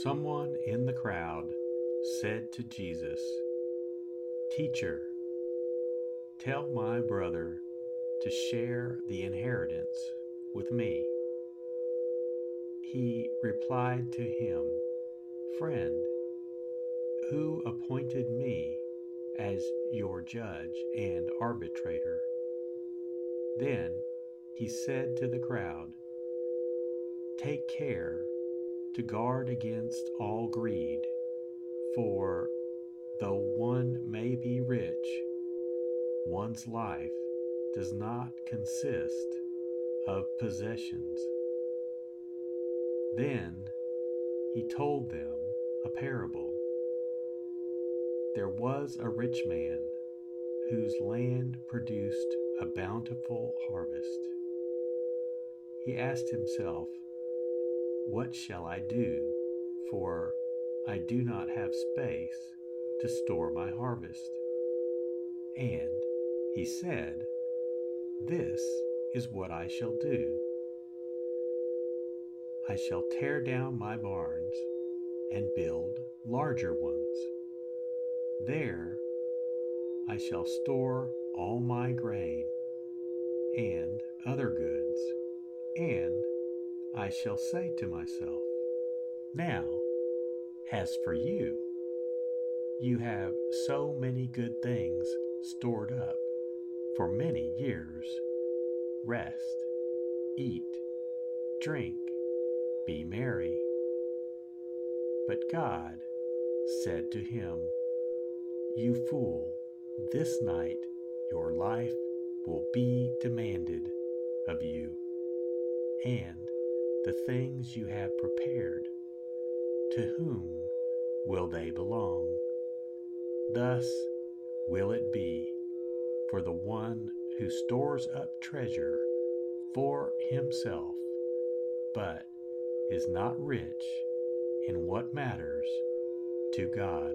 Someone in the crowd said to Jesus, Teacher, tell my brother to share the inheritance with me. He replied to him, Friend, who appointed me as your judge and arbitrator? Then he said to the crowd, Take care to guard against all greed, for though one may be rich, one's life does not consist of possessions. Then he told them a parable. There was a rich man whose land produced a bountiful harvest. He asked himself, what shall I do? For I do not have space to store my harvest. And he said, This is what I shall do. I shall tear down my barns and build larger ones. There I shall store all my grain and other goods, and I shall say to myself, Now, as for you, you have so many good things stored up for many years. Rest, eat, drink, be merry. But God said to him, You fool, this night your life will be demanded of you, and the things you have prepared. To whom will they belong. Thus will it be for the one who stores up treasure for himself, but is not rich in what matters to God.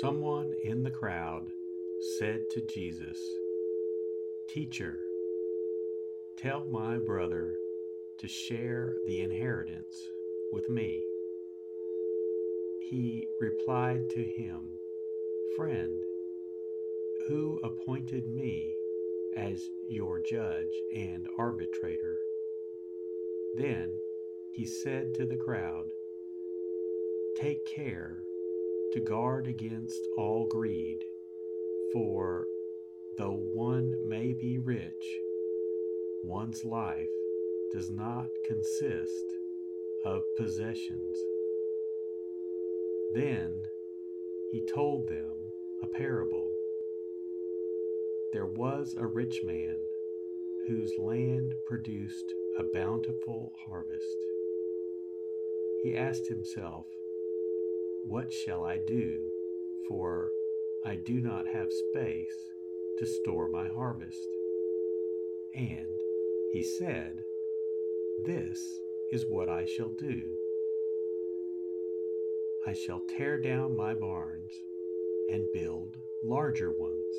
Someone in the crowd said to Jesus, Teacher, tell my brother to share the inheritance with me. He replied to him, Friend, who appointed me as your judge and arbitrator? Then he said to the crowd, Take care to guard against all greed, for though one may be rich, one's life does not consist of possessions. Then he told them a parable. There was a rich man whose land produced a bountiful harvest. He asked himself, what shall I do? For I do not have space to store my harvest. And he said, This is what I shall do. I shall tear down my barns and build larger ones.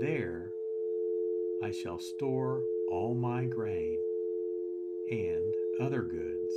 There I shall store all my grain and other goods,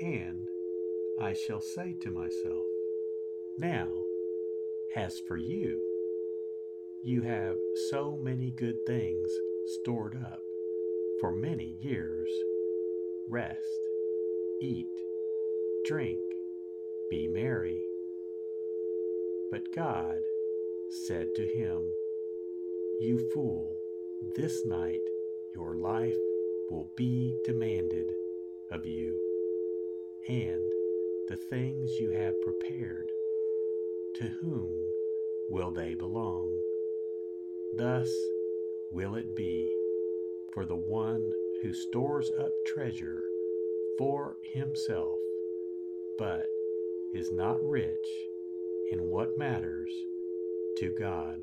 and I shall say to myself, Now, as for you, you have so many good things stored up for many years. Rest, eat, drink, be merry. But God said to him, You fool, this night your life will be demanded of you, and the things you have prepared, to whom will they belong? Thus will it be for the one who stores up treasure for himself, but is not rich in what matters to God.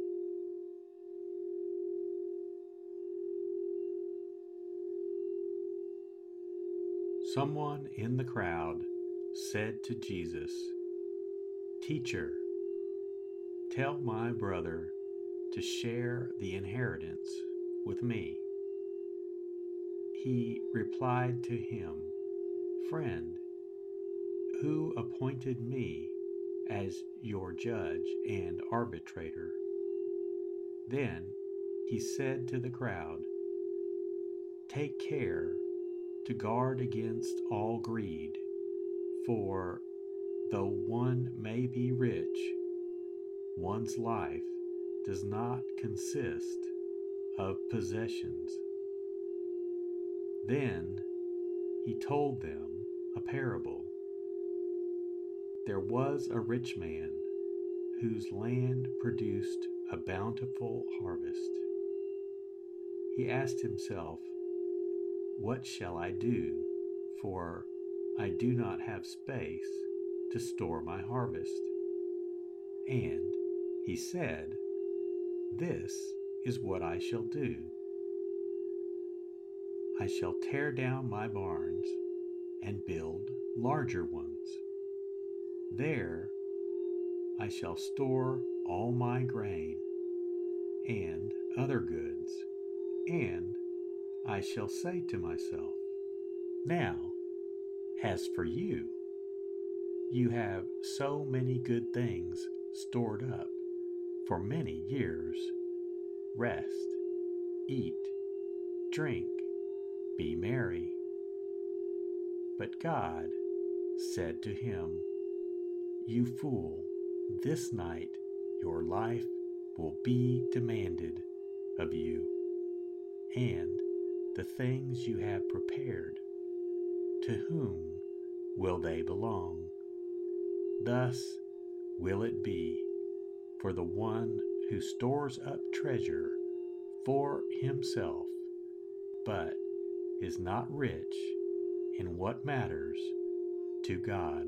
Someone in the crowd said to Jesus, Teacher, tell my brother to share the inheritance with me. He replied to him, Friend, who appointed me as your judge and arbitrator? Then he said to the crowd, Take care to guard against all greed, for though one may be rich, one's life does not consist of possessions. Then he told them a parable. There was a rich man whose land produced a bountiful harvest. He asked himself, what shall I do? For I do not have space to store my harvest. And he said, This is what I shall do. I shall tear down my barns and build larger ones. There I shall store all my grain and other goods, and I shall say to myself, Now, as for you, you have so many good things stored up for many years. Rest, eat, drink, be merry. But God said to him, You fool, this night your life will be demanded of you, and the things you have prepared, to whom will they belong? Thus will it be for the one who stores up treasure for himself, but is not rich in what matters to God.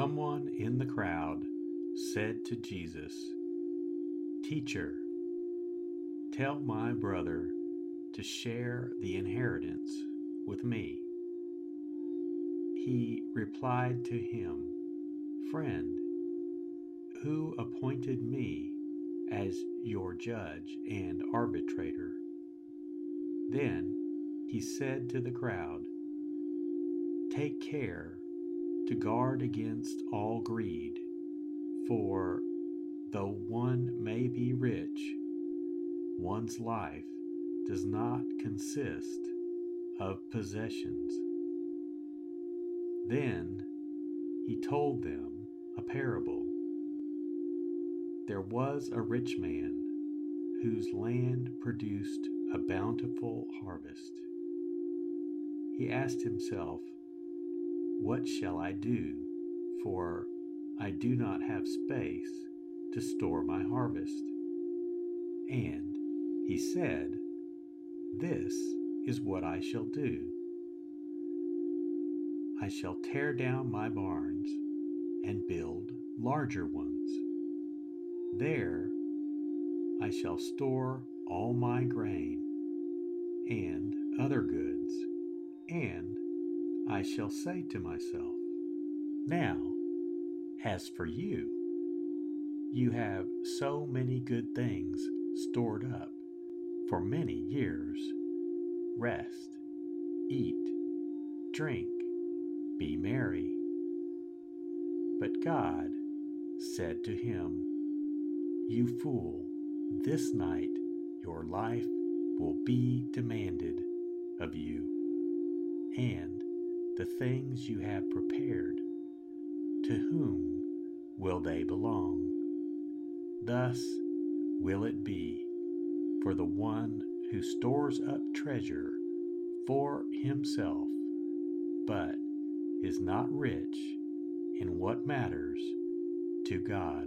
Someone in the crowd said to Jesus, Teacher, Tell my brother to share the inheritance with me. He replied to him, Friend, who appointed me as your judge and arbitrator? Then he said to the crowd, Take care to guard against all greed, for though one may be rich, one's life does not consist of possessions. Then he told them a parable. There was a rich man whose land produced a bountiful harvest. He asked himself, What shall I do? For I do not have space to store my harvest. And he said, This is what I shall do. I shall tear down my barns and build larger ones. There I shall store all my grain and other goods, and I shall say to myself, Now, as for you, you have so many good things stored up for many years. Rest, eat, drink, be merry. But God said to him, You fool, this night your life will be demanded of you, and the things you have prepared, to whom will they belong? Thus will it be for the one who stores up treasure for himself, but is not rich in what matters to God.